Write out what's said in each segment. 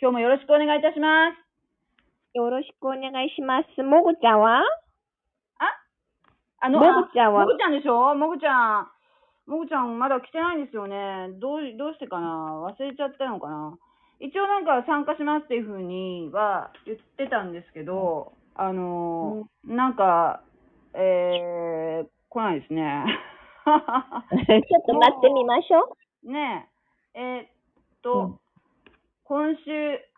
今日もよろしくお願いいたします。よろしくお願いします。もぐちゃんは？あ？の、もぐちゃんは？あもぐちゃんでしょ？もぐちゃん。もぐちゃんまだ来てないんですよね。どう、どうしてかな？忘れちゃったのかな？一応なんか参加しますっていうふうには言ってたんですけど、あのーなんか、えー、来ないですね。ちょっと待ってみましょねえ、えーっと、うん今週、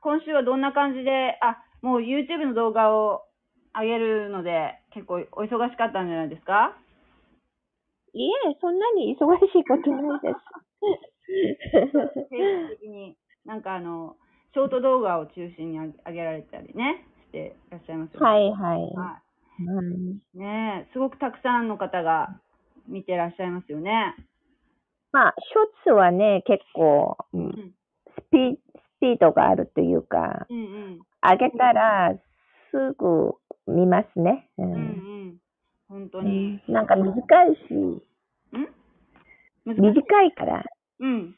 今週はどんな感じで、あ、もう YouTube の動画を上げるので、結構お忙しかったんじゃないですか？う。いえ、そんなに忙しいことないです。定期的に、なんかあの、ショート動画を中心に上げられたりね、していらっしゃいますよね。はいはい。はうんい。ねえ、すごくたくさんの方が見てらっしゃいますよね。まあ、ショーツはね、結構、うんんスピスピードがあるというか、うんうん。上げたらすぐ見ますね。ううんうんん。本当うに。んなんか短いし、ん？難しい？短いから、うん。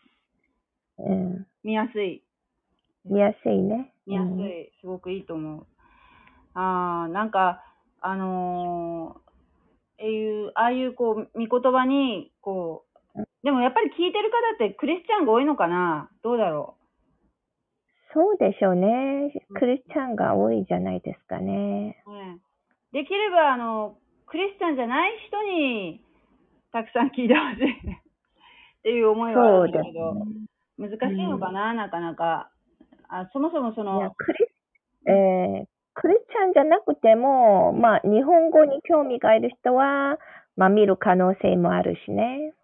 うん、見やすい。見やすいね。見やすうんい、すごくいいと思う。ああ、なんか、あのー、ああいう、ああいうこう、見言葉に、こう、でもやっぱり聞いてる方ってクリスチャンが多いのかな？どうだろそうでしょうね。クリスチャンが多いじゃないですかね。できれば、あの、クリスチャンじゃない人に、たくさん聞いてほしい っていう思いはあるんだけど、ね。難しいのかな、なかなか。あそもそもその、クリス、えークリスチャンじゃなくても、まあ、日本語に興味がある人は、まあ、見る可能性もあるしね。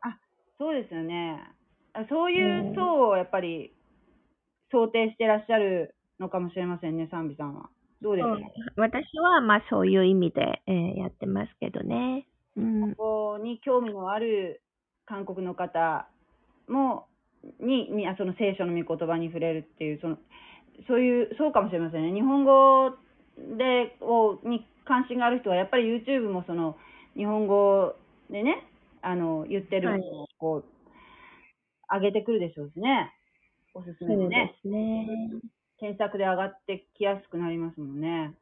そうですよね。あそういう層をやっぱり想定してらっしゃるのかもしれませんね、賛美さんは。どうですか、私は、まあ、そういう意味で、えーやってますけどね。うん。ここに興味のある韓国の方も、に、にあその聖書の御言葉に触れるっていう、その、そういう、そうかもしれませんね。日本語で、を、に関心がある人は、やっぱり YouTube もその、日本語でね、あの、言ってるのを、こう、上げてくるでしょうしね。おすすめでね。ですね。検索で上がってきやすくなりますもんね。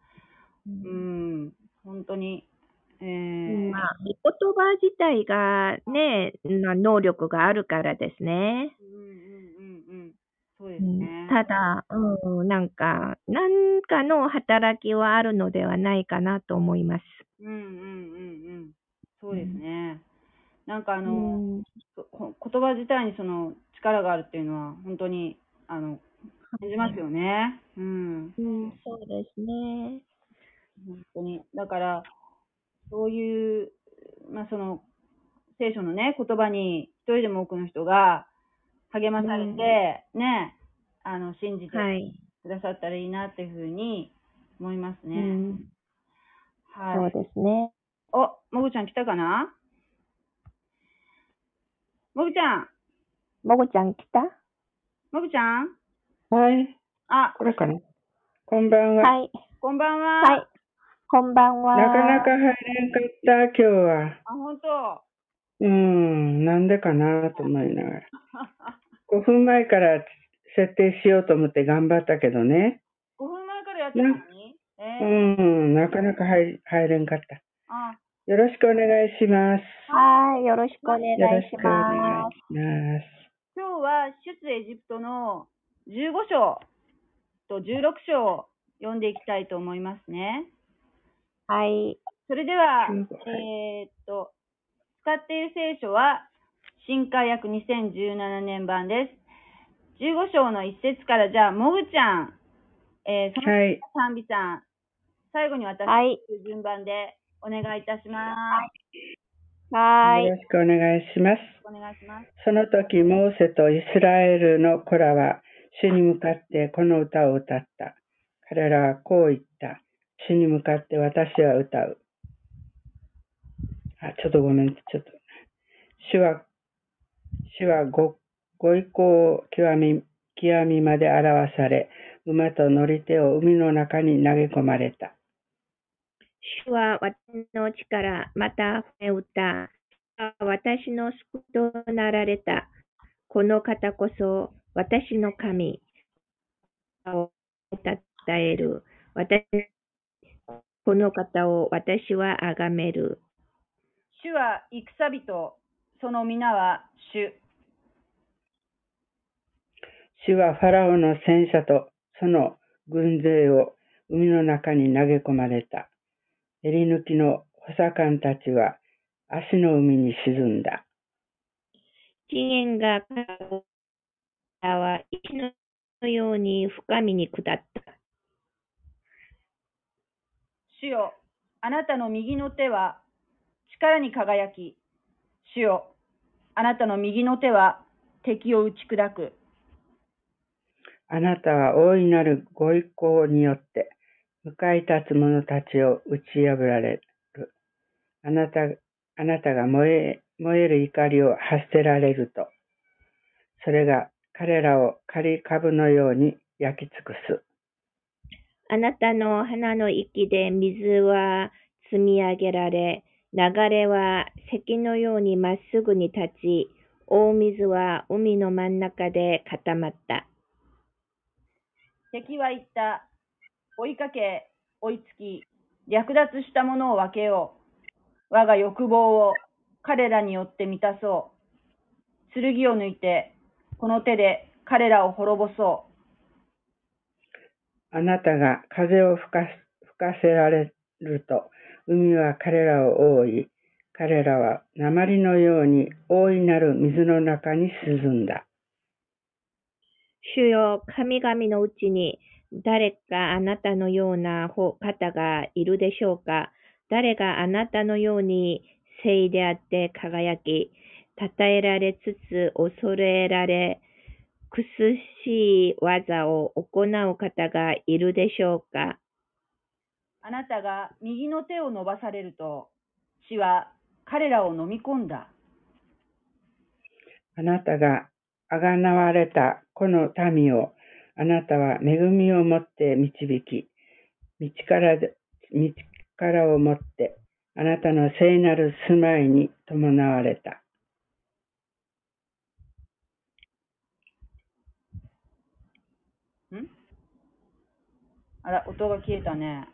ううんん、本当に。えーまあ、御言葉自体がね、まあ能力があるからですね。うんうんうんうん。そうでうんすね。ただ、うん、なんか、何かの働きはあるのではないかなと思います。うんうんうんうん。そうですね。なんかあうの、ん、こ言葉自体にその力があるっていうのは、本当に、あの、感じますよね。うん。うん、そうですね。本当に。だから、そういう、まあその、聖書のね、言葉に一人でも多くの人が励まされて、ね、あの、信じてはい。くださったらいいなっていうふうに思いますうね。ん、はい。そうですね。お、もぐちゃん来たかな？もぐちゃん、もぐちゃん来た？もぐちゃんはい、あ、これかな？こんばんは。はい。こんばんは。はい。こんばんは。なかなか入れんかった、今日は。あ、本当。うーん、なんでかなと思いながら。5分前から設定しようと思って頑張ったけどね。5分前からやってたのに？えうー、ん、なかなか入入れんかった。あ、よろしくお願いします。はい。よろしくお願いします。今日は出エジプトの15章と16章を読んでいきたいと思いますね。す。はい。それでは、15えーっと、使っている聖書は、新海訳2017年版です。15章の1節から、じゃあ、もぐちゃん、えー、そのさん、最後に私、はい。順番でお願いいたします。はい。よろしくお願いします。お願いします。その時、モーセとイスラエルの子らは、主に向かってこの歌を歌った。彼らはこう言った。主に向かって私は歌う。あ、ちょっとごめん、ちょっと。主は、主はご、ご意向を極み、極みまで表され、馬と乗り手を海の中に投げ込まれた。主は私の力、また船歌。主は私の救いとなられた。この方こそ私の神。える。私この方を私は崇める。主は戦人、その皆は主。主はファラオの戦車とその軍勢を海の中に投げ込まれた。襟抜きの補佐官たちは足の海に沈んだ。資源が彼は石のように深みに下った。主よ、あなたの右の手は力に輝き、主よ、あなたの右の手は敵を打ち砕く。あなたは大いなるご意向によって、向かい立つ者たちを打ち破られる。あなた、あなたが燃え、燃える怒りを発せられると、それが彼らを刈り株のように焼き尽くす。あなたの鼻の息で水は積み上げられ、流れは石のようにまっすぐに立ち、大水は海の真ん中で固まった。敵は言った。追いかけ、追いつき、略奪したものを分けよう。我が欲望を彼らによって満たそう。剣を抜いて、この手で彼らを滅ぼそう。あなたが風を吹か吹かせられると、海は彼らを覆い、彼らは鉛のように大いなる水の中に沈んだ。主よ、神々のうちに誰かあなたのような方がいるでしょうか？誰があなたのように聖であって輝き、称えられつつ恐れられ、苦しい技を行う方がいるでしょうか？あなたが右の手を伸ばされると、死は彼らを飲み込んだ。あなたがあがなわれたこの民を、あなたは恵みをもって導き、道からで、道からをもって、あなたの聖なる住まいに伴われた。ん？あら、音が消えたね。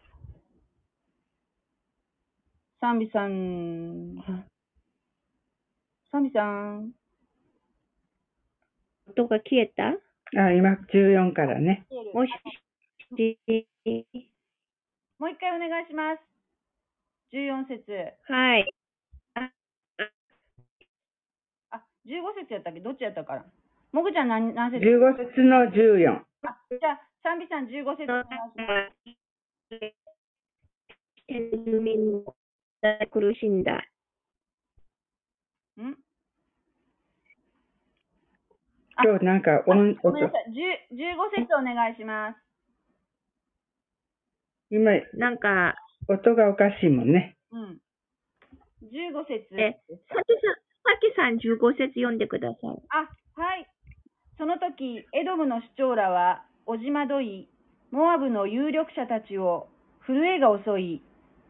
サンビさん。サンビさん。音が消えた？あ、今14からね。もし、もう一回お願いします。14節。はい。あ、15節やったっけ？どっちやったから。もぐちゃん何何節？15節の14。あ、じゃあ、サンビさん15節お願いします。苦しんだ。んあ今日なんか音、音ごめんなさい。10 15節お願いします。今、なんか、音がおかしいもんね。うん。15節。えさきさん、さきさん15節読んでください。あ、はい。その時、エドムの首長らは、おじまどい、モアブの有力者たちを震えが襲い、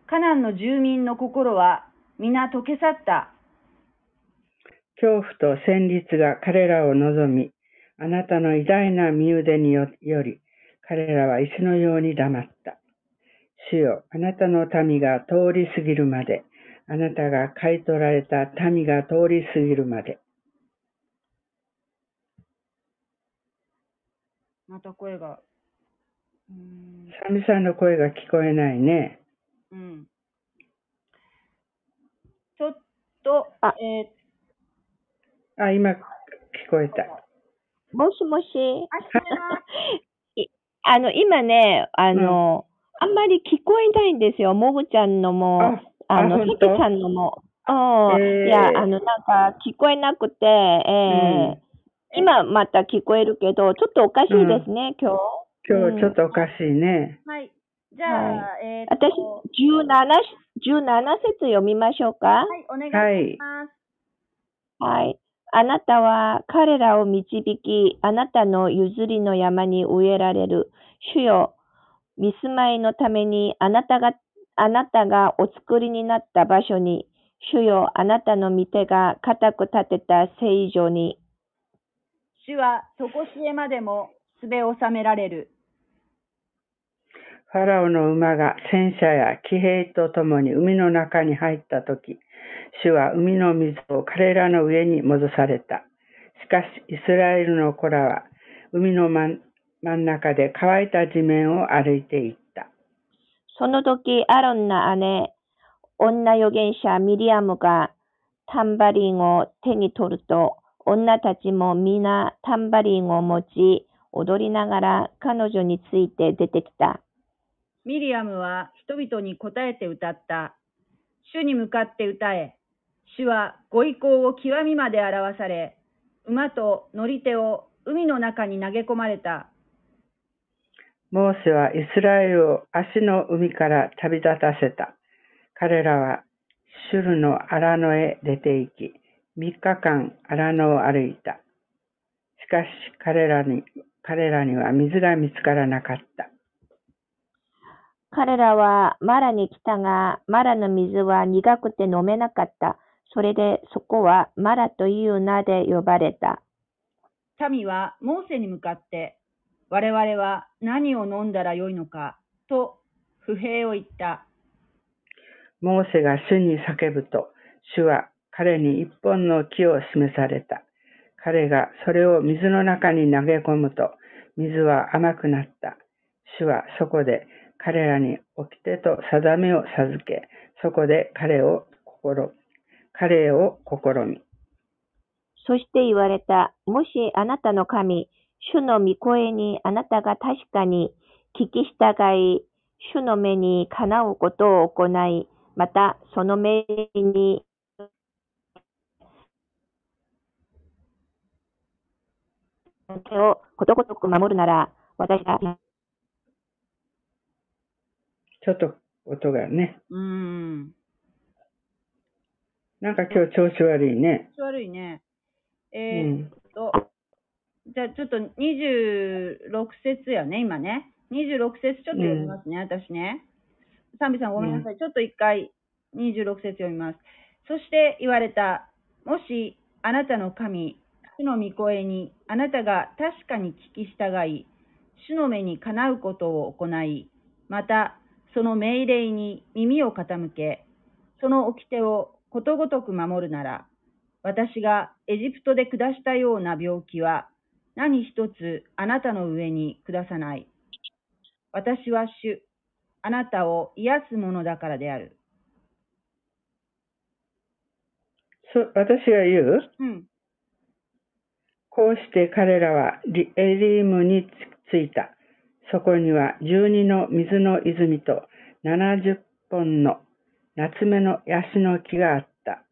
カナンの住民の心は皆溶け去った。恐怖と戦慄が彼らを望み、あなたの偉大な身腕により、彼らは石のように黙った。主よ、あなたの民が通り過ぎるまで、あなたが買い取られた民が通り過ぎるまで。また声が。うーん。サミさんの声が聞こえないね。うん。ちょっと、あえー、あ、今聞こえた。もしもし。あ、の、今ね、あの、あんまり聞こえないんですよ。もぐちゃんのも、ああの、さきさんのも。うん。えーいや、あの、なんか聞こえなくて、えー今また聞こえるけど、ちょっとおかしいですね、今日。今日ちょっとおかしいね。はい。じゃあ、えー、私と、17、17節読みましょうか。はい、お願いします。はい。あなたは彼らを導き、あなたの譲りの山に植えられる。主よ、見住まいのためにあなたが、あなたがお作りになった場所に、主よ、あなたの御手が固く立てた聖女に、主は、とこしえまでも、すべ収められる。ファラオの馬が戦車や騎兵とともに海の中に入ったとき、主は海の水を彼らの上に戻された。しかし、イスラエルの子らは海の真ん中で乾いた地面を歩いていった。その時、アロンの姉、女預言者ミリアムがタンバリンを手に取ると、女たちも皆タンバリンを持ち、踊りながら彼女について出てきた。ミリアムは人々に答えて歌った。主に向かって歌え。主はご意向を極みまで表され、馬と乗り手を海の中に投げ込まれた。モーセはイスラエルを足の海から旅立たせた。彼らはシュルの荒野へ出て行き、三日間荒野を歩いた。しかし彼らに彼らには水が見つからなかった。彼らはマラに来たが、マラの水は苦くて飲めなかった。それでそこはマラという名で呼ばれた。民はモーセに向かって、我々は何を飲んだらよいのか、と不平を言った。モーセが主に叫ぶと、主は彼に一本の木を示された。彼がそれを水の中に投げ込むと、水は甘くなった。主はそこで彼らに掟と定めを授け、そこで彼を心彼を試み。そして言われた。もしあなたの神、主の御声にあなたが確かに聞き従い、主の目にかなうことを行い、またその命令に手をことごとく守るなら、私が。ちょっと音がね。うん。なんか今日調子悪いね。調子悪いね。えー、っと、うん、じゃあちょっと26節やね、今ね。26節ちょっと読みますね、うん、私ね。賛美さんごめんなさい。うん、ちょっと一回26節読みます。そして言われた。もしあなたの神、主の御声にあなたが確かに聞き従い、主の目にかなうことを行い、またその命令に耳を傾け、その掟をことごとく守るなら、私がエジプトで下したような病気は何一つあなたの上に下さない。私は主、あなたを癒すものだからである。そ私が言う、うん、こうして彼らはエリームに着いた。そこには12の水の泉と70本の夏目のヤシの木があった。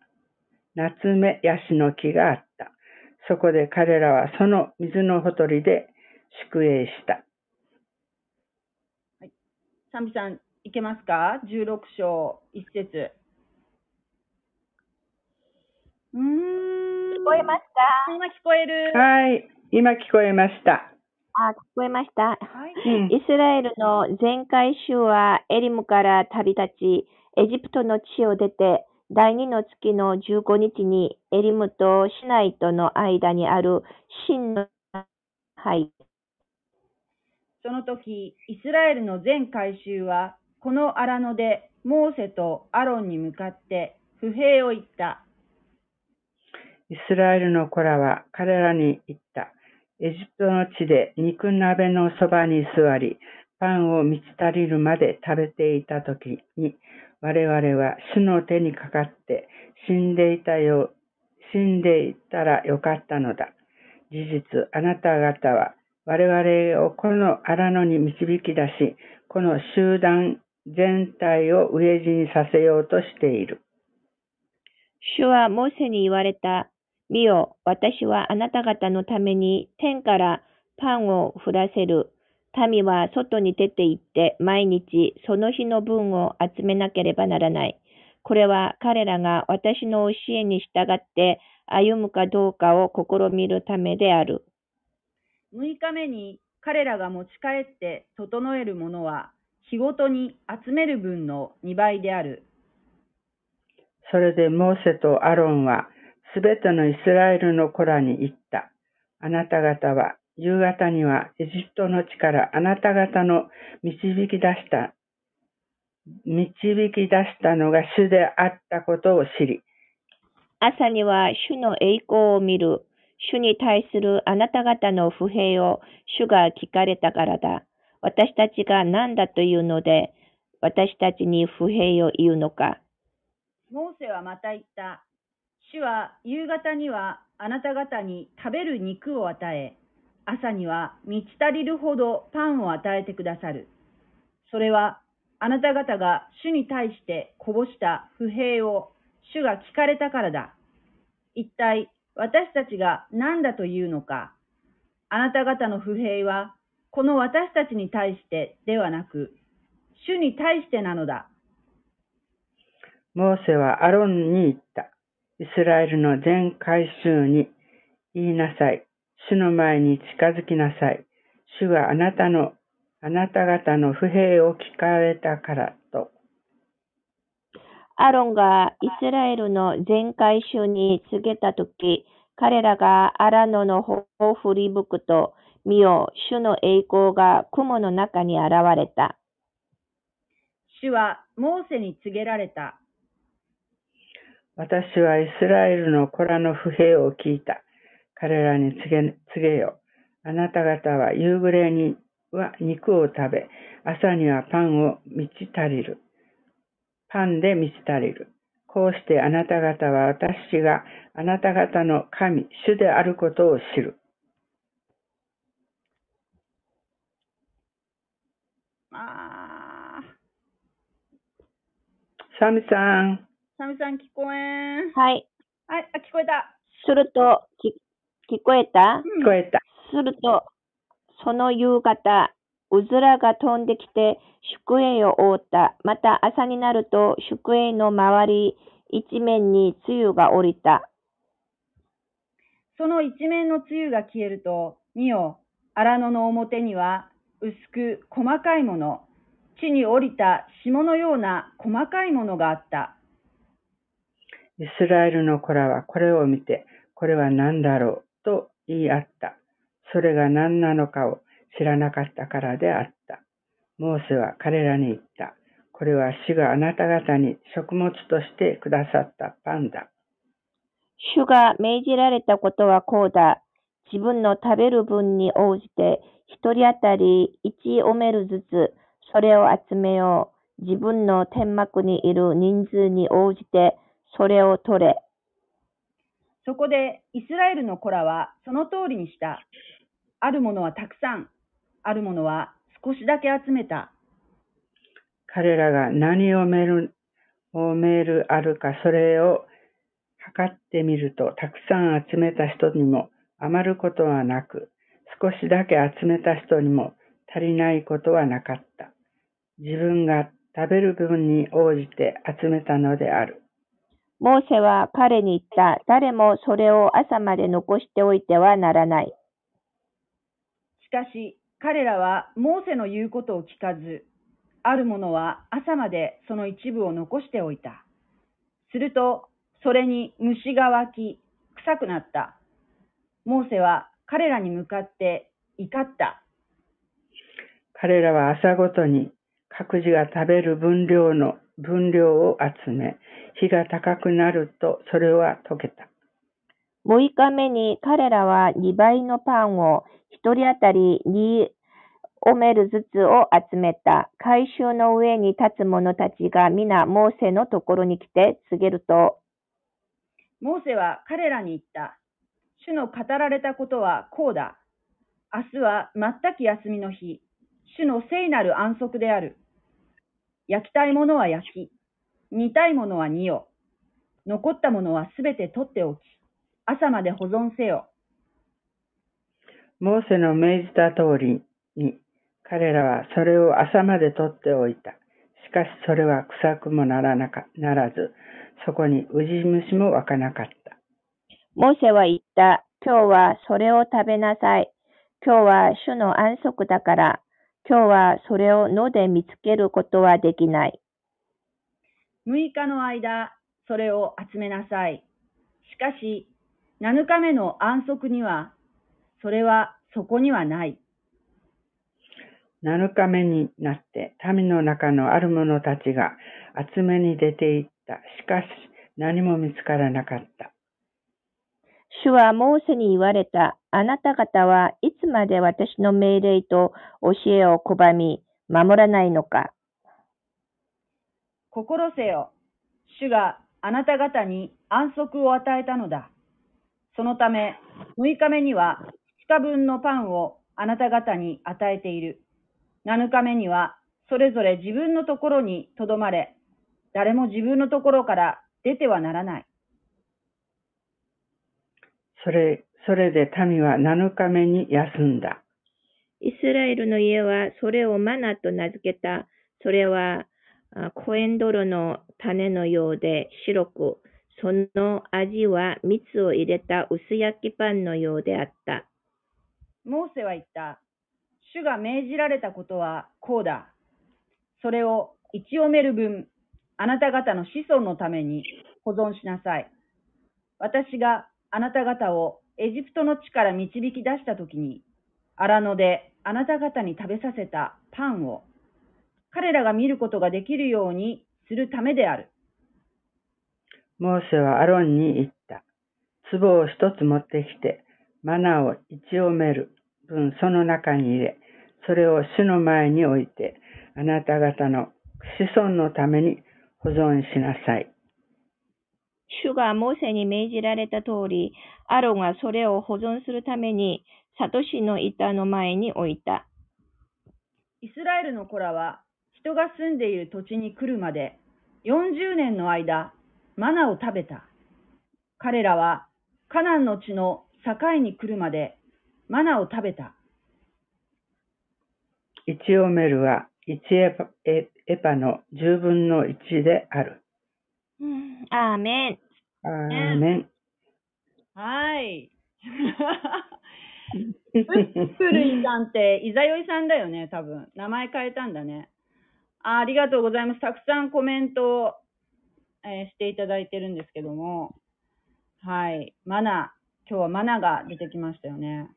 夏目ヤシの木があった。そこで彼らはその水のほとりで宿営した。はい。サミさん、いけますか ?16 章1節。うーん。聞こえますか？今聞こえる。はい。今聞こえました。あ、聞こえました。はい、イスラエルの前回週はエリムから旅立ち、エジプトの地を出て、第二の月の15日にエリムとシナイとの間にある真のはいその時、イスラエルの全改宗は、この荒野でモーセとアロンに向かって不平を言った。イスラエルの子らは彼らに言った。エジプトの地で肉鍋のそばに座り、パンを満ち足りるまで食べていた時に、我々は主の手にかかって死んでいたよ、死んでいたらよかったのだ。事実、あなた方は我々をこの荒野に導き出し、この集団全体を飢え死にさせようとしている。主はモーセに言われた。見よ、私はあなた方のために天からパンを降らせる。民は外に出て行って毎日その日の分を集めなければならない。これは彼らが私の教えに従って歩むかどうかを試みるためである。6日目に彼らが持ち帰って整えるものは日ごとに集める分の2倍である。それでモーセとアロンはすべてのイスラエルの子らに言った。あなた方は夕方にはエジプトの地からあなた方の導き出した、導き出したのが主であったことを知り、朝には主の栄光を見る。主に対するあなた方の不平を主が聞かれたからだ。私たちが何だというので、私たちに不平を言うのか。モーセはまた言った。主は夕方にはあなた方に食べる肉を与え、朝には満ち足りるほどパンを与えてくださる。それはあなた方が主に対してこぼした不平を主が聞かれたからだ。一体私たちが何だというのか。あなた方の不平はこの私たちに対してではなく、主に対してなのだ。モーセはアロンに言った。イスラエルの全改宗に言いなさい。主の前に近づきなさい。主があなたの、あなた方の不平を聞かれたからと。アロンがイスラエルの全会衆に告げたとき、彼らがアラノの方を振り向くと、見よ、主の栄光が雲の中に現れた。主はモーセに告げられた。私はイスラエルの子らの不平を聞いた。彼らに告げ告げよ。あなた方は夕暮れには肉を食べ、朝にはパンを満ち足りる。パンで満ち足りる。こうしてあなた方は私があなた方の神、主であることを知る。あー、サミさん、サミさん聞こえん。はい。あ、あ聞こえた。すると、き聞こえた？うん聞こえた。すると、その夕方、うずらが飛んできて宿営を覆った。また朝になると宿営の周り一面に露雨が降りた。その一面の露雨が消えると、見よ、荒野の表には薄く細かいもの、地に降りた霜のような細かいものがあった。イスラエルの子らはこれを見て、これは何だろう？と言い合った。それが何なのかを知らなかったからであった。モーセは彼らに言った。これは主があなた方に食物としてくださったパンだ。主が命じられたことはこうだ。自分の食べる分に応じて、一人当たり1オメルずつ、それを集めよう。自分の天幕にいる人数に応じて、それを取れ。そこでイスラエルの子らはその通りにした。あるものはたくさん、あるものは少しだけ集めた。彼らが何をメール、をメールあるかそれを測ってみると、たくさん集めた人にも余ることはなく、少しだけ集めた人にも足りないことはなかった。自分が食べる分に応じて集めたのである。モーセは彼に言った。誰もそれを朝まで残しておいてはならない。しかし彼らはモーセの言うことを聞かず、ある者は朝までその一部を残しておいた。すると、それに虫が湧き、臭くなった。モーセは彼らに向かって怒った。彼らは朝ごとに各自が食べる分量の分量を集め、日が高くなるとそれは溶けた。6日目に彼らは2倍のパンを一人当たり2オメルずつを集めた。回収の上に立つ者たちが皆モーセのところに来て告げると、モーセは彼らに言った。主の語られたことはこうだ。明日は全く休みの日。主の聖なる安息である。焼きたいものは焼き、煮たいものは煮よ。残ったものはすべて取っておき、朝まで保存せよ。モーセの命じた通りに、彼らはそれを朝まで取っておいた。しかしそれは臭くもならなかならず、そこにウジ虫も湧かなかった。モーセは言った。今日はそれを食べなさい。今日は主の安息だから。今日はそれを野で見つけることはできない。6日の間、それを集めなさい。しかし、7日目の安息には、それはそこにはない。7日目になって民の中のある者たちが集めに出て行った。しかし何も見つからなかった。主はモーセに言われた。あなた方はいつまで私の命令と教えを拒み、守らないのか。心せよ。主があなた方に安息を与えたのだ。そのため、6日目には2日分のパンをあなた方に与えている。7日目にはそれぞれ自分のところにとどまれ、誰も自分のところから出てはならない。それ、それで民は7日目に休んだ。イスラエルの家はそれをマナと名付けた。それはあコエンドロの種のようで白く、その味は蜜を入れた薄焼きパンのようであった。モーセは言った。主が命じられたことはこうだ。それを一オメル分、あなた方の子孫のために保存しなさい。私があなた方をエジプトの地から導き出したときに、荒野であなた方に食べさせたパンを、彼らが見ることができるようにするためである。モーセはアロンに言った。壺を一つ持ってきて、マナを一オメル分その中に入れ、それを主の前に置いて、あなた方の子孫のために保存しなさい。主がモーセに命じられた通り、アロンはそれを保存するために、サトシの板の前に置いた。イスラエルの子らは人が住んでいる土地に来るまで40年の間、マナを食べた。彼らはカナンの地の境に来るまでマナを食べた。一オメルは1エパエエパの10分の1である。うんアーメン。アーメン。はい。プルイさんって、イザヨイさんだよね、多分。名前変えたんだね。あありがとうございます。たくさんコメントを、えーしていただいてるんですけども。はい。マナ。今日はマナが出てきましたよね。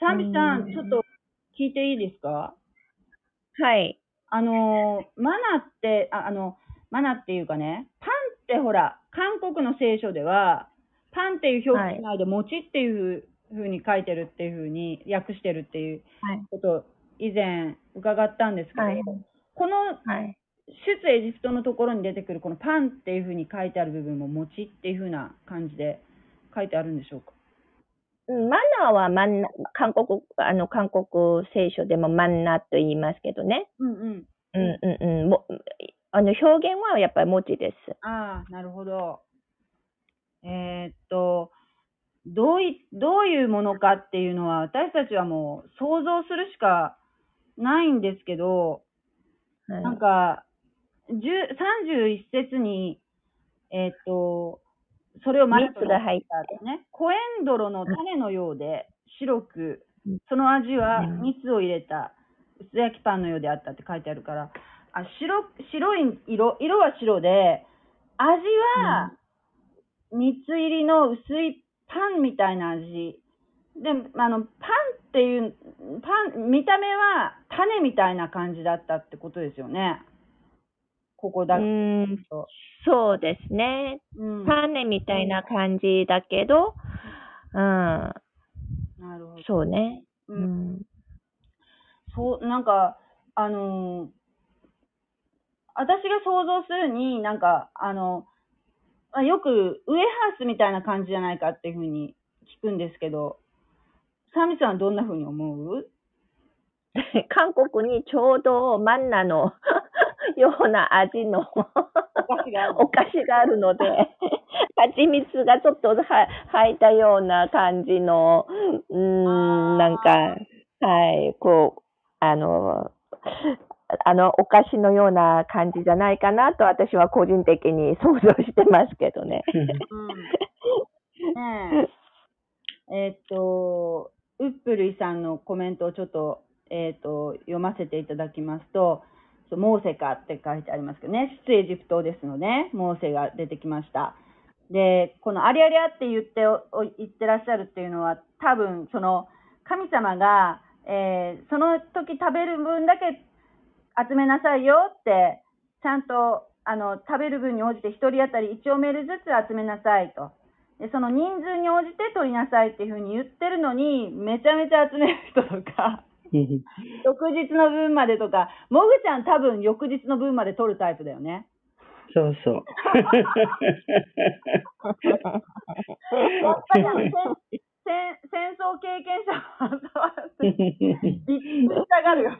サンビさうんん、ちょっと聞いていいですか？はい。あのー、マナって、ああの、マナっていうかね、パンってほら、韓国の聖書では、パンっていう表記しないで、餅っていうふうに書いてるっていうふうに、訳してるっていうはい。ことを以前伺ったんですけど、はいこのはい。出エジプトのところに出てくるこのパンっていうふうに書いてある部分も餅っていうふうな感じで書いてあるんでしょうか？うんマナーはマンナ、韓国、あの、韓国聖書でもマンナと言いますけどね。うんうん。うんうんうん。もあの、表現はやっぱり文字です。ああ、なるほど。えーっと、どうい、どういうものかっていうのは、私たちはもう想像するしかないんですけど、はいなんか、10 31節に、えーっと、それをマナと蜜が入ったたね。コエンドロの種のようで白くうん、その味はうん蜜を入れた薄焼きパンのようであったって書いてあるから、あ白白い色、色は白で、味は蜜入りの薄いパンみたいな味。で、あの、パンっていう、パン、見た目は種みたいな感じだったってことですよね。ここだと。ん、そうですね。うん。種みたいな感じだけど、うん、なるほど。そうね。う。うんん。そう、なんか、あのー私が想像するに、なんか、あの、あよくウエハースみたいな感じじゃないかっていうふうに聞くんですけど、サミさんはどんなふうに思う？韓国にちょうどマンナの ような味のお菓子があるので、蜂蜜がちょっとは入ったような感じの、うーん、なんか、はい、こう、あの、あの、お菓子のような感じじゃないかなと私は個人的に想像してますけどね。うん。ねえ。えーっと、ウップルイさんのコメントをちょっと、えーと、読ませていただきますと、モーセかって書いてありますけどね、出エジプトですので、モーセが出てきました。で、このありゃりゃって言ってお言ってらっしゃるっていうのは、多分その神様が、えーその時食べる分だけ集めなさいよって、ちゃんとあの食べる分に応じて1人当たり1オメルずつ集めなさいと。でその人数に応じて取りなさいっていうふうに言ってるのに、めちゃめちゃ集める人とか、翌日の分までとか、もぐちゃん多分翌日の分まで取るタイプだよね。そうそう。やっぱりあの戦争経験者はしたがるよね。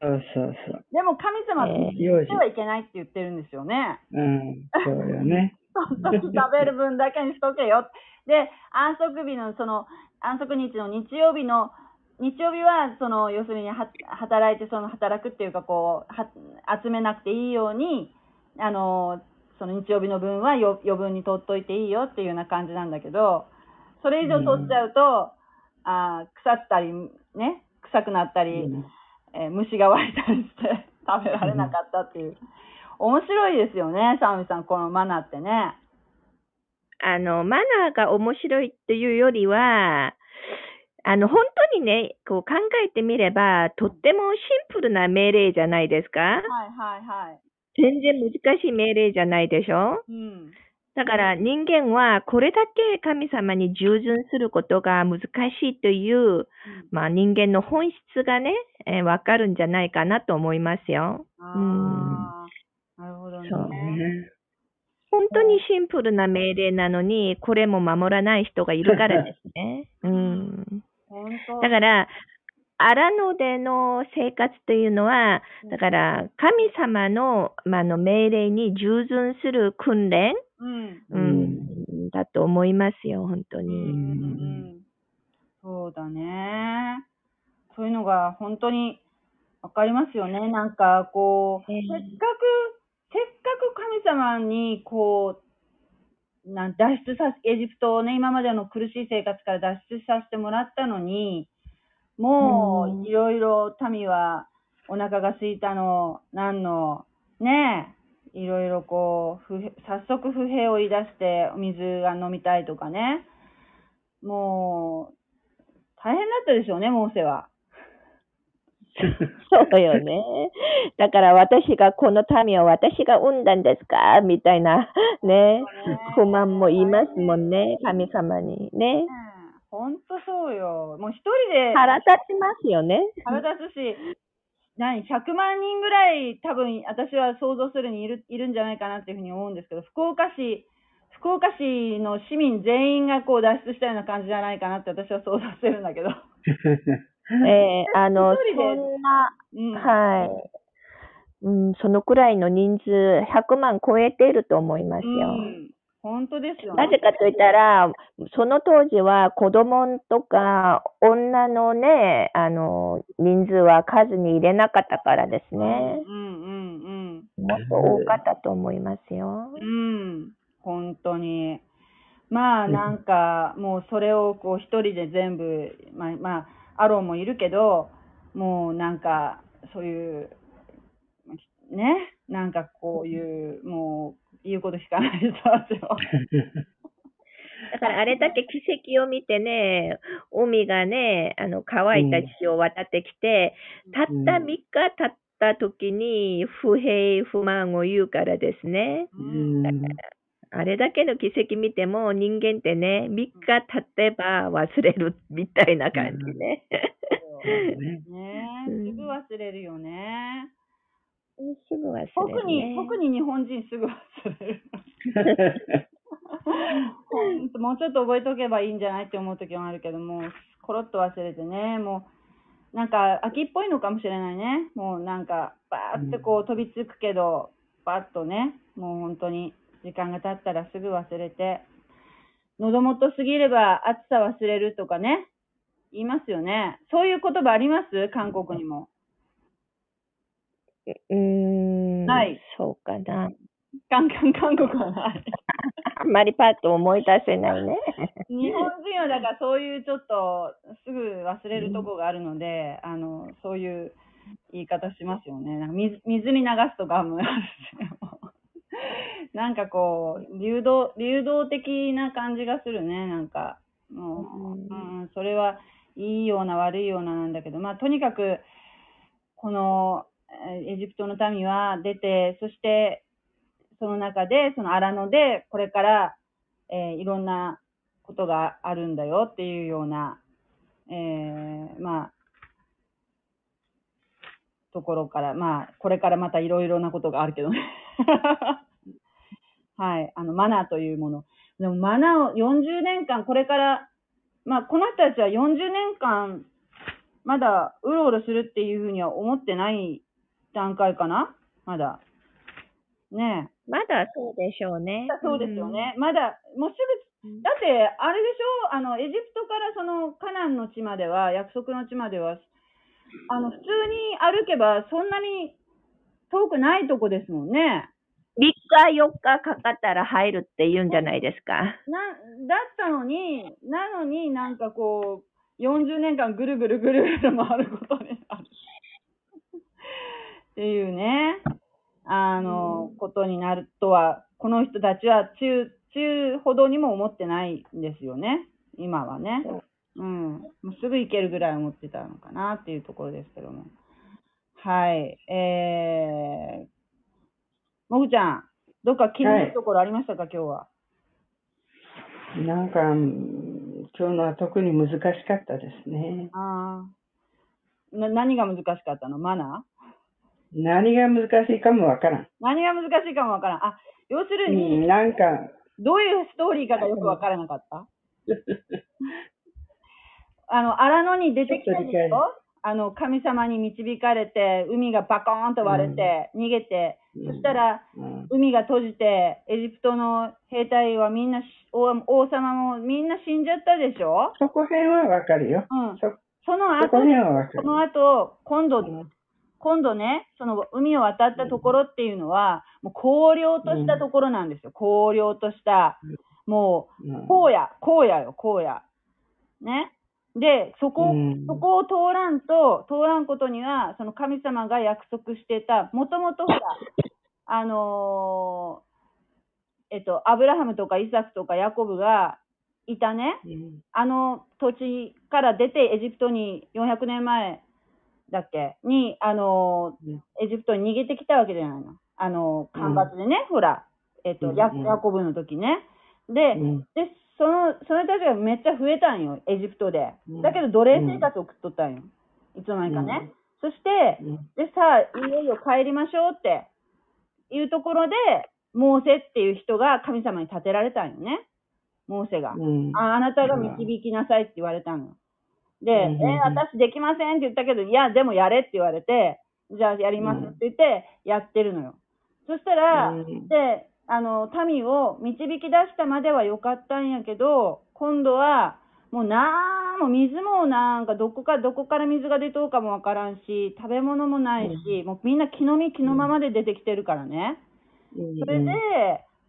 そうそうそう。でも神様はえ言。ってはいけないって言ってるんですよね。うん、そうよね。その時食べる分だけにしとけよ。で、安息日のその安息日の日曜日の日曜日はその要するには働いてその働くっていうかこうは集めなくていいようにあのその日曜日の分はよ余分に取っといていいよっていうような感じなんだけどそれ以上取っちゃうと、あー腐ったりね臭くなったり、うんえー虫が湧いたりして食べられなかったっていう。面白いですよね、サミさん、このマナーってね。あの、マナーが面白いっていうよりは、あの、本当にね、こう考えてみれば、とってもシンプルな命令じゃないですかはいはいはい。全然難しい命令じゃないでしょうん。だから人間はこれだけ神様に従順することが難しいという、まあ人間の本質がね、えーわかるんじゃないかなと思いますよ。ああ、なるほどね。そうね本当にシンプルな命令なのに、これも守らない人がいるからですね。うん。本当。だから、荒野での生活というのは、だから神様の,、まあ、あの命令に従順する訓練、うん。ううんん、だと思いますよ、本当うんうに。んそうだね。そういうのが本当にわかりますよね。なんかこう、ええせっかく、せっかく神様にこう、なん脱出させ、エジプトをね、今までの苦しい生活から脱出させてもらったのに、もういろいろ民はお腹が空いたの、なんの、ねえ、いろいろこう、早速不平を言い出してお水が飲みたいとかね。もう、大変だったでしょうね、モーセは。そうよね。だから私がこの民を私が産んだんですか？みたいなね、不満も言いますもんね、神様にね。本当そうよ。もう一人で腹立ちますよね。腹立つし、何、100万人ぐらい多分私は想像するにいるいるんじゃないかなっていうふうに思うんですけど、福岡市、福岡市の市民全員がこう脱出したような感じじゃないかなって私は想像してるんだけど。えーあの、そんな、うん。はい。うん、そのくらいの人数、100万超えていると思いますよ。うん。本当ですよね。なぜかといったら、その当時は子供とか女のね、あの、人数は数に入れなかったからですね。うんうんもっと多かったと思いますようん。。うん。本当に。まあなんか、もうそれをこう一人で全部、まあ、まあ、アロンもいるけど、もうなんか、そういう、ね、なんかこういう、もう、言うこと聞かない人たちを。だからあれだけ奇跡を見てね、海がね、あの乾いた地を渡ってきて、たった3日経った時に不平不満を言うからですね。うんあれだけの奇跡見ても人間ってね、3日経てば忘れるみたいな感じね。すぐ忘れるよね。すぐ忘れる、ね。特に、特に日本人すぐ忘れる。もうちょっと覚えとけばいいんじゃないって思う時もあるけども、コロッと忘れてね、もう、なんか秋っぽいのかもしれないね。もうなんか、バーってこう飛びつくけど、バッとね、もう本当に時間が経ったらすぐ忘れて、喉元すぎれば暑さ忘れるとかね、言いますよね。そういう言葉あります？韓国にも。うーん。ない。そうかな。韓韓韓国はない。あんまりパッと思い出せないね。日本人はだからそういうちょっとすぐ忘れるとこがあるので、あの、そういう言い方しますよね。なんか水水に流すとかもあるし、なんかこう、流動、流動的な感じがするね、なんか。もう、うん、それはいいような悪いようななんだけど、まあ、とにかく、このえーエジプトの民は出て、そして、その中で、その荒野で、これから、えーいろんなことがあるんだよっていうような、えーまあ、ところから、まあ、これからまたいろいろなことがあるけどね。はい。あの、マナーというもの。でも、マナーを40年間、これから、まあ、この人たちは40年間、まだうろうろするっていうふうには思ってない段階かな？まだ。ねまだそうでしょうねえ。。そうですよね。まだ、もうすうん。ぐ、だって、あれでしょ？あの、エジプトからその、カナンの地までは、約束の地までは、あの、普通に歩けば、そんなに遠くないとこですもんね。3日、4日かかったら入るって言うんじゃないですか。な、だったのに、なのになんかこう、40年間ぐるぐるぐるぐる回ることになる。っていうね、あの、ことになるとは、この人たちは中、中ほどにも思ってないんですよね。今はね。うん。もうすぐ行けるぐらい思ってたのかなっていうところですけども。はい。えー、もぐちゃん、どっか気になるところありましたか、今日は。なんか、うん今日のは特に難しかったですね。ああ。な、何が難しかったの？マナー？何が難しいかもわからん。何が難しいかもわからん。あ、要するうに、ん、なんか、どういうストーリーかがよくわからなかった？あの、荒野に出てきたでしちょあの、神様に導かれて、海がバコーンと割れて、逃げて、そしたら、うん、海が閉じて、エジプトの兵隊はみんなし、王王様もみんな死んじゃったでしょ？そこ辺はわかるよ。うん。そその後そこ、辺はわかる。その後、今度、うん今度ね、その海を渡ったところっていうのは、もう荒涼としたところなんですよ。荒涼とした、もうんう、荒野、荒野よ、荒野。ね？で、そこ、うん。そこを通らんと、通らんことには、その神様が約束してた、もともとほら、あのーえっと、アブラハムとかイサクとかヤコブがいたね、うん。あの土地から出てエジプトに400年前だっけ？に、あのうん。エジプトに逃げてきたわけじゃないの。あの、干ばつでね、ほら、えっと、ヤコブの時ね。で、うん。で、その、その人たちがめっちゃ増えたんよ、エジプトでう。んだけど奴隷生活を送っとったんよ。いつの間にかね。そして、うんでさあ、いよいよ帰りましょうっていうところで、モーセっていう人が神様に立てられたんよね。モーセが。うんああなたが導きなさいって言われたの。で、えー私できませんって言ったけど、いや、でもやれって言われて、じゃあやりますって言って、やってるのよ。そしたら、うんで、あの、民を導き出したまではよかったんやけど、今度は、もうなんも水もなんかどこか、どこから水が出とうかもわからんし、食べ物もないし、もうみんな気の身気のままで出てきてるからね。それで、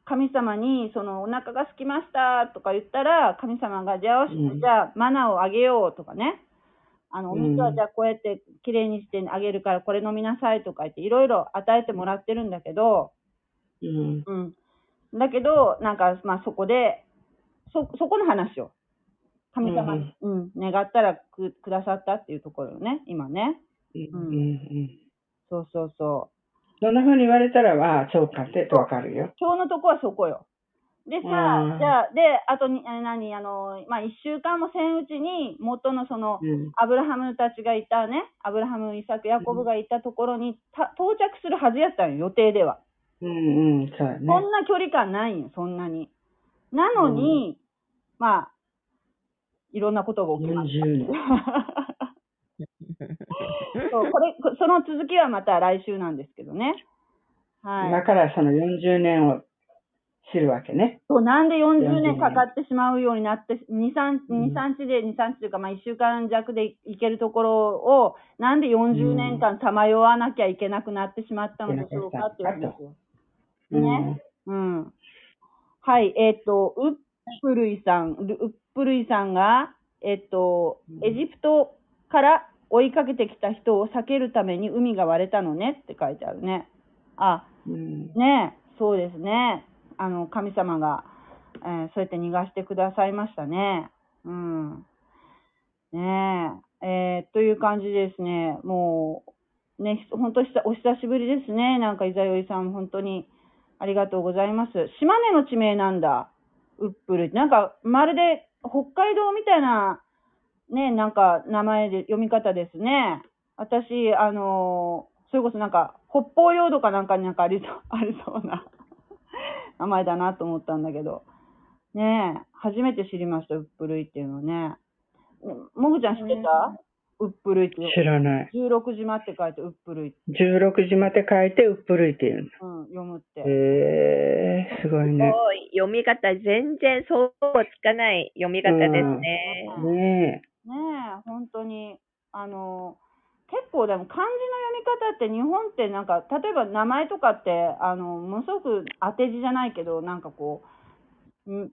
神様に、その、お腹が空きましたとか言ったら、神様が、じゃあ、じゃあ、マナーをあげようとかね。あの、お水うん。はじゃあこうやってきれいにしてあげるから、これ飲みなさいとか言って、いろいろ与えてもらってるんだけど、うんうん。だけど、なんか、まあ、そこで、そ、そこの話を。神様に、うん、願ったらくくださったっていうところよね、今ね。うんうんうんそうそうそう。そんな風に言われたら、ああ、そうかってわかるよ。今日のとこはそこよ。でさ、うんじゃあ、で、あとに、え何、あの、まあ、一週間もせんうちに、元のその、うんアブラハムたちがいたね、アブラハム、イサク、ヤコブがいたところに、た到着するはずやったんよ、予定では。うんうん、そうだね。そんな距離感ないんよ、そんなに。なのに、まあ、いろんなことが起きました。40年。そうこれ、こその続きはまた来週なんですけどね。はい。今からその40年を知るわけね。そう、なんで40 40年かかってしまうようになって、2、3、うん2、3日で、2、3日というか、まあ1週間弱で行けるところを、なんで40年間さまよわなきゃいけなくなってしまったのでしょうかっていうんですよ。ねうん。はい、えっ、と、ウップルイさん、ルウップルイさんが、えっ、とう、んエジプトから追いかけてきた人を避けるために海が割れたのねって書いてあるね。あ、うん。うんねえ、そうですね。あの、神様が、えーそうやって逃がしてくださいましたね。うん。ねえ、えーという感じですね。もう、ね、本当お久しぶりですね。なんか、伊沢よりさん、本当にありがとうございます。島根の地名なんだ。ウップル。なんか、まるで北海道みたいな、ね、なんか名前で読み方ですね。私、あのーそれこそなんか、北方領土かなんかになんかありそう、ありそうな名前だなと思ったんだけど。ねえ、初めて知りました、ウップルイっていうのね。もぐちゃん知ってた、ウップルイって。知らない。16島って書いてウップルイ、16時まで書いて、うっぷるいっていううん、読むって。の。へえー、すごいね。すごい読み方、全然想像つかない読み方ですね。うんねねえ、本当に、あの、結構でも漢字の読み方って日本ってなんか、例えば名前とかって、あの、ものすごく当て字じゃないけど、なんかこう、ん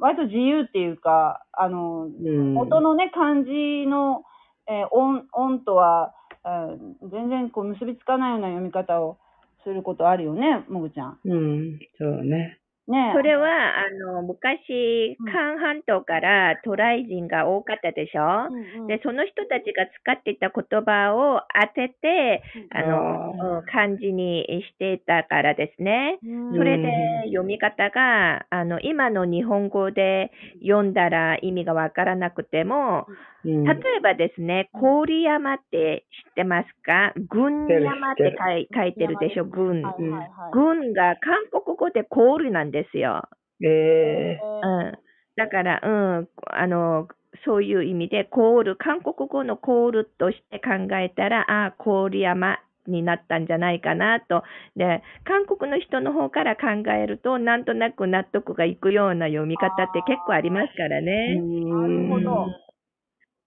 割と自由っていうか、あの、え。うん。元のね、漢字の、えー音、音とは、えー全然こう結びつかないような読み方をすることあるよね、もぐちゃん。うん、そうね。ねえ。それは、あの、昔うん、韓半島から渡来人が多かったでしょ、うんうんで、その人たちが使っていた言葉を当てて、あの、うん漢字にしていたからですね。うんそれで読み方が、あの、今の日本語で読んだら意味がわからなくても、うん。例えばですね、郡山って知ってますか？軍山って書い書いてるでしょ、軍。はいはいはい。軍が韓国語でコールなんですよ。えうん。だから、うん、あの、そういう意味で、コール、韓国語のコールとして考えたら、ああ、郡山になったんじゃないかなと。で、韓国の人の方から考えると、なんとなく納得がいくような読み方って結構ありますからー。ね。なるほど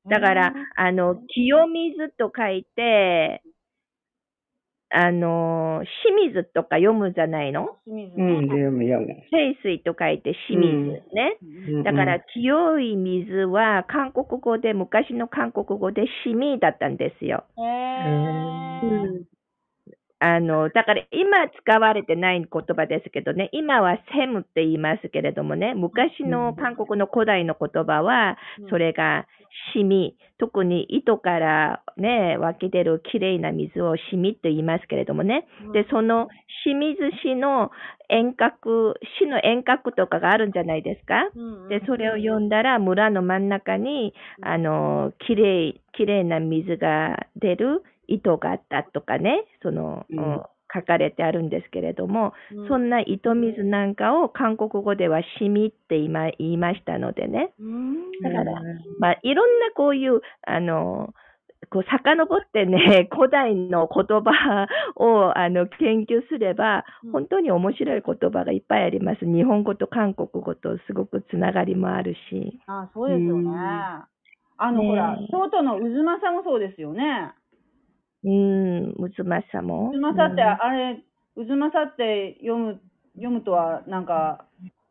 だから、あの、清水と書いて、あの、清水とか読むじゃないの？清水うん、ね。読む読む。清水と書いて清水ね。うんだから、清い水は韓国語で、昔の韓国語でシミだったんですよ。へーあの、だから今使われてない言葉ですけどね、今はセムって言いますけれどもね、昔の韓国の古代の言葉は、それがシミ、特に糸からね、湧き出るきれいな水をシミと言いますけれどもね、で、その清水市の遠隔、市の遠隔とかがあるんじゃないですか？で、それを読んだら村の真ん中に、あの、きれい、きれいな水が出る糸があったとかね、その、うんうん書かれてあるんですけれども、うんそんな糸水なんかを韓国語ではシミって言いま言いましたのでね。うんだから、まあ、いろんなこういう、あの、こう、遡ってね、古代の言葉を、あの、研究すればうん、本当に面白い言葉がいっぱいあります。日本語と韓国語とすごくつながりもあるし。あ、そうですよね。うんあの、ねえほら、京都の渦政もそうですよね。うん、むつまさも。渦政って、あれ、渦政って読む、読むとはなんか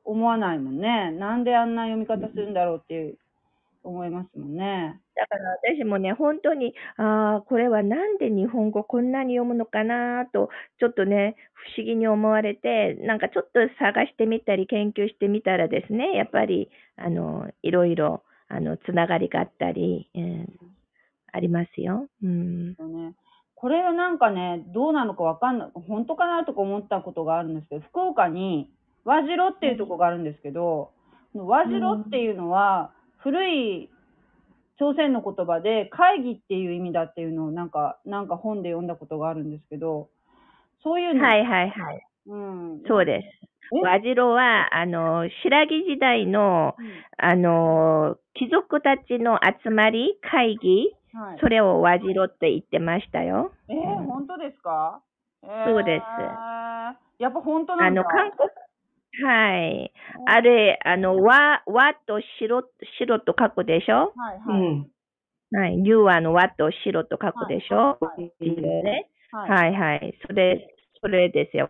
思わないもんね。なんであんな読み方するんだろうっていう思いますもんね。だから私もね、本当に、ああ、これはなんで日本語こんなに読むのかなと、ちょっとね、不思議に思われて、なんかちょっと探してみたり、研究してみたらですね、やっぱり、あの、いろいろ、あの、つながりがあったり、うんありますよ。うん。これはなんかね、どうなのかわかんない、本当かなとか思ったことがあるんですけど、福岡に和白っていうとこがあるんですけど、和白っていうのは古い朝鮮の言葉で会議っていう意味だっていうのをなんか、なんか本で読んだことがあるんですけど、そういうの、はいはいはい。うん。そうです。え？和白は、あの、白木時代の、うんあの、貴族たちの集まり、会議、はい、それを和白って言ってましたよ。えー、本当ですか、えーそうですやっぱ本当なんだあの、韓国、はい。あれ、あの、和、和と白、白と書くでしょ？はいはい。うん。はい。ニューアの和と白と書くでしょ、はいね。はい。はいはい。それ、それですよ。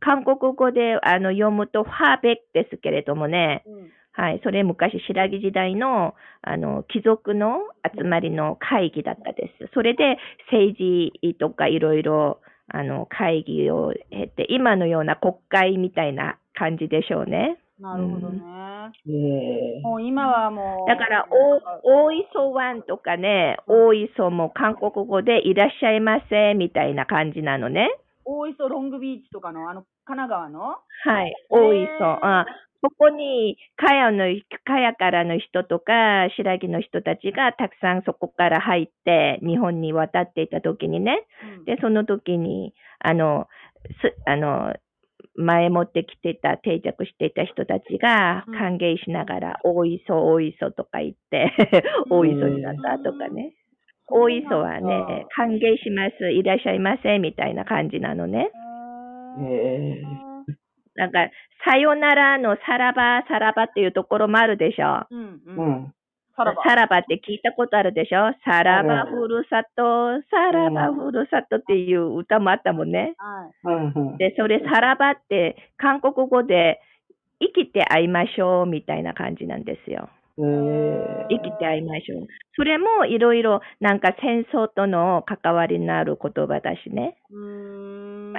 韓国語であの読むとファーベックですけれどもね。うんはい。それ昔、白木時代の、あの、貴族の集まりの会議だったです。それで、政治とかいろいろ、あの、会議を経て、今のような国会みたいな感じでしょうね。なるほどね。ええもう今はもう。だから、お大磯湾とかね、大磯も韓国語でいらっしゃいませみたいな感じなのね。大磯ロングビーチとかの、あの、神奈川の？はい、大磯。あここに、かやの、かやからの人とか、白木の人たちがたくさんそこから入って、日本に渡っていた時にね、うん。で、その時に、あの、す、あの、前もってきてた、定着していた人たちがうん。歓迎しながら、大磯、大磯とか言って、大磯になったとかね。大磯はね、歓迎します、いらっしゃいませ、みたいな感じなのね。ええなんか、さよならのさらば、さらばっていうところもあるでしょ。うんううん。ん。さらば。さらばって聞いたことあるでしょさらばうんふるさと、さらばふるさとっていう歌もあったもんね。はい。で、それさらばって韓国語で生きて会いましょうみたいな感じなんですよ。ええ生きて会いましょう。それもいろいろなんか戦争との関わりのある言葉だしね。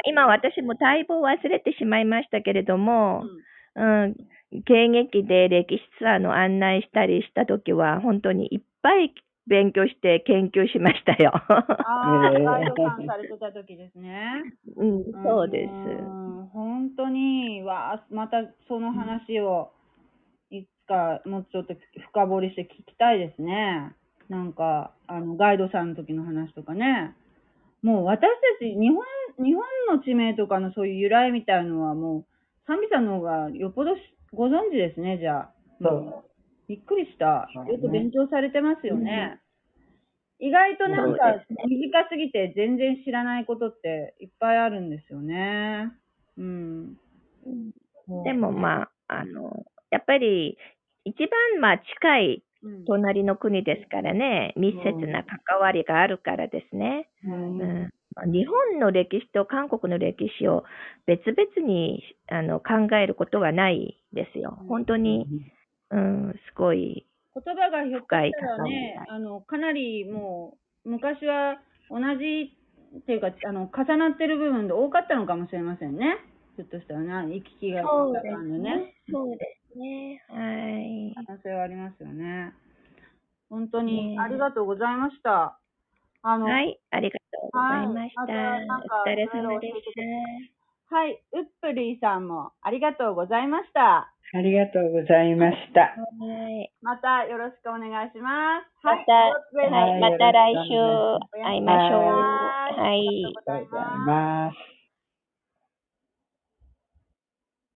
今私もだいぶ忘れてしまいましたけれども、うんうん、現役で歴史ツアーの案内したりしたときは、本当にいっぱい勉強して研究しましたよ。ああ、ええガイドさんされてた時ですね。うん、そうです。ん本当に、わあ、またその話を、いつかもうちょっと深掘りして聞きたいですね。なんか、あの、ガイドさんの時の話とかね。もう私たち、日本、日本の地名とかのそういう由来みたいのはもう、サンビさんの方がよっぽどしご存知ですね、じゃあ。そうびっくりした。よく勉強されてますよね。意外となんか短すぎて全然知らないことっていっぱいあるんですよね。うん。でもまあ、あの、やっぱり一番まあ近いうん、隣の国ですからね、密接な関わりがあるからですね。うんうんまあ日本の歴史と韓国の歴史を別々にあの考えることはないですよ。本当に、うん、すごい、言葉がひょっとしたらね深い、あの、かなりもう、昔は同じっていうか、あの、重なってる部分で多かったのかもしれませんね。ひょっとしたらね、行き来がそうですね。そうですね。はい。可能性はありますよね。本当にねありがとうございました。あの、はい、ありがとうございました。はいまたなんかお疲れ様でしはい、ウップリーさんもありがとうございました。ありがとうございました。た。はい。またよろしくお願いします。また、はいはい、また来週会いましょう。はいはい。ありがとうござい。ます。